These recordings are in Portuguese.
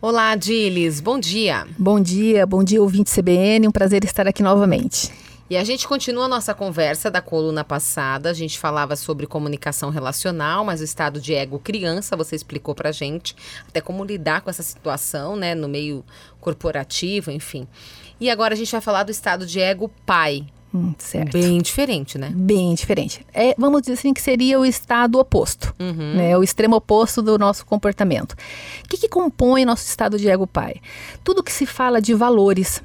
Olá, Diles, bom dia. Bom dia, bom dia, ouvinte CBN, um prazer estar aqui novamente. E a gente continua a nossa conversa da coluna passada. A gente falava sobre comunicação relacional, mas o estado de ego criança, você explicou pra gente até como lidar com essa situação, né, no meio corporativo, enfim. E agora a gente vai falar do estado de ego pai. Hum, certo. Bem diferente, né? Bem diferente. É, vamos dizer assim que seria o estado oposto, Uhum. né? O extremo oposto do nosso comportamento. O que, que compõe nosso estado de ego pai? Tudo que se fala de valores,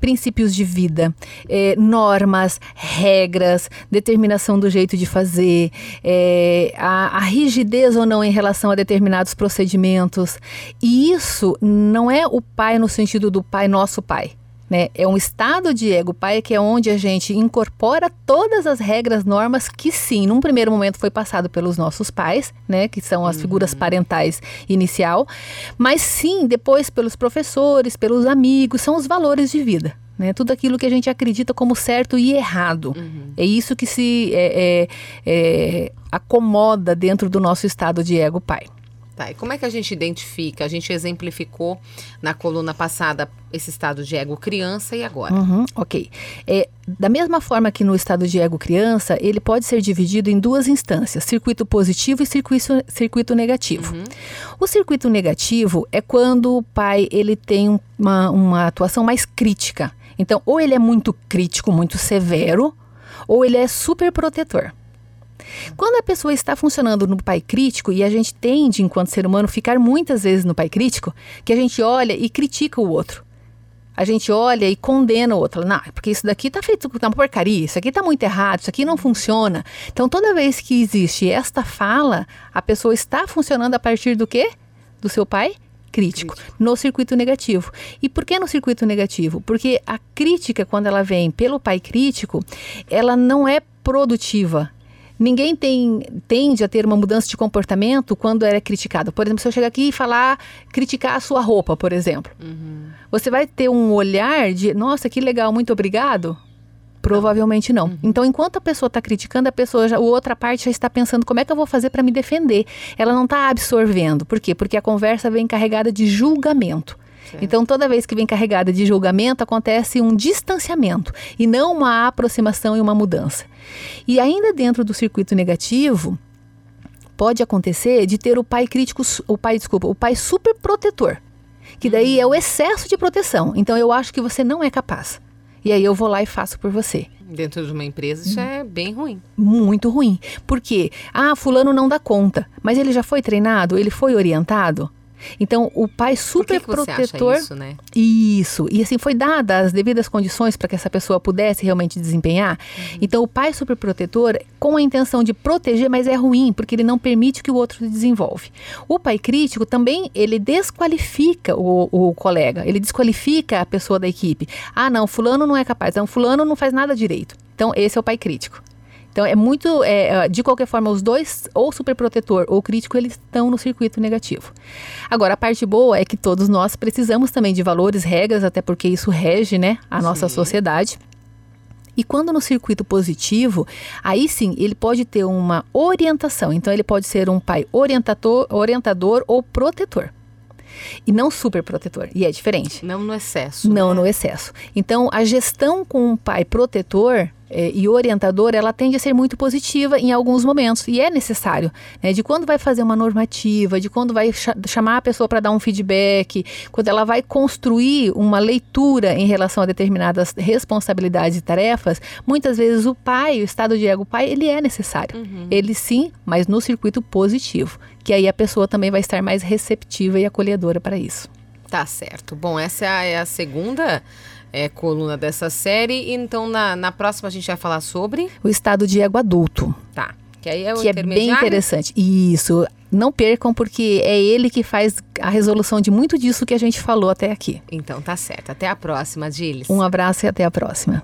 princípios de vida, eh, normas, regras, determinação do jeito de fazer, eh, a, a rigidez ou não em relação a determinados procedimentos. E isso não é o pai no sentido do pai nosso pai. Né? É um estado de ego pai que é onde a gente incorpora todas as regras, normas que sim, num primeiro momento foi passado pelos nossos pais, né, que são as figuras parentais inicial, mas sim depois pelos professores, pelos amigos, são os valores de vida. Né, tudo aquilo que a gente acredita como certo e errado. É isso que se é, é, é, acomoda dentro do nosso estado de ego pai. Tá, e como é que a gente identifica? A gente exemplificou na coluna passada esse estado de ego criança e agora? Uhum, ok. É, da mesma forma que no estado de ego criança, ele pode ser dividido em duas instâncias, circuito positivo e circuito, circuito negativo. O circuito negativo é quando o pai ele tem uma, uma atuação mais crítica. Então, ou ele é muito crítico, muito severo, ou ele é super protetor. Quando a pessoa está funcionando no pai crítico, e a gente tende, enquanto ser humano, ficar muitas vezes no pai crítico, que a gente olha e critica o outro. A gente olha e condena o outro. Não, é porque isso daqui tá feito tá uma porcaria, isso aqui tá muito errado, isso aqui não funciona. Então, toda vez que existe esta fala, a pessoa está funcionando a partir do quê? Do seu pai crítico, no circuito negativo. E por que no circuito negativo? Porque a crítica, quando ela vem pelo pai crítico, ela não é produtiva. Ninguém tem, tende a ter uma mudança de comportamento quando ela é criticado. Por exemplo, se eu chegar aqui e falar, criticar a sua roupa, por exemplo. Você vai ter um olhar de, nossa, que legal, muito obrigado? Provavelmente não. Então, enquanto a pessoa está criticando, a pessoa, já, a outra parte já está pensando como é que eu vou fazer para me defender. Ela não está absorvendo. Por quê? Porque a conversa vem carregada de julgamento. Então, toda vez que vem carregada de julgamento, acontece um distanciamento e não uma aproximação e uma mudança. E ainda dentro do circuito negativo, pode acontecer de ter o pai crítico, o pai, desculpa, o pai super protetor. Que daí é o excesso de proteção. Então, eu acho que você não é capaz. E aí eu vou lá e faço por você. Dentro de uma empresa, isso é bem ruim. Muito ruim. Por quê? Ah, fulano não dá conta. Mas ele já foi treinado? Ele foi orientado? Então, o pai super Por que, que protetor. isso, né? Isso. E assim, foi dada as devidas condições para que essa pessoa pudesse realmente desempenhar. Então, o pai superprotetor, com a intenção de proteger, mas é ruim, porque ele não permite que o outro se desenvolve. O pai crítico também, ele desqualifica o, o colega, ele desqualifica a pessoa da equipe. Ah, não, fulano não é capaz, não, fulano não faz nada direito. Então, esse é o pai crítico. Então, é muito, é, de qualquer forma, os dois, ou superprotetor ou crítico, eles estão no circuito negativo. Agora, a parte boa é que todos nós precisamos também de valores, regras, até porque isso rege, né, a nossa Sim. sociedade. E quando no circuito positivo, aí sim ele pode ter uma orientação. Então, ele pode ser um pai orientador, orientador ou protetor. E não super protetor. E é diferente. Não no excesso. Não né? no excesso. Então, a gestão com um pai protetor eh, e orientador, ela tende a ser muito positiva em alguns momentos. E é necessário. Né? De quando vai fazer uma normativa, de quando vai cha- chamar a pessoa para dar um feedback, quando ela vai construir uma leitura em relação a determinadas responsabilidades e tarefas, muitas vezes o pai, o estado de ego pai, ele é necessário. Ele sim, mas no circuito positivo. Que aí a pessoa também vai estar mais receptiva e acolhedora para isso. Tá certo. Bom, essa é é a segunda é, coluna dessa série. Então, na, na próxima a gente vai falar sobre. O estado de ego adulto. Tá. Que aí é o que é bem interessante. Isso. Não percam, porque é ele que faz a resolução de muito disso que a gente falou até aqui. Então, tá certo. Até a próxima, Gilles. Um abraço e até a próxima.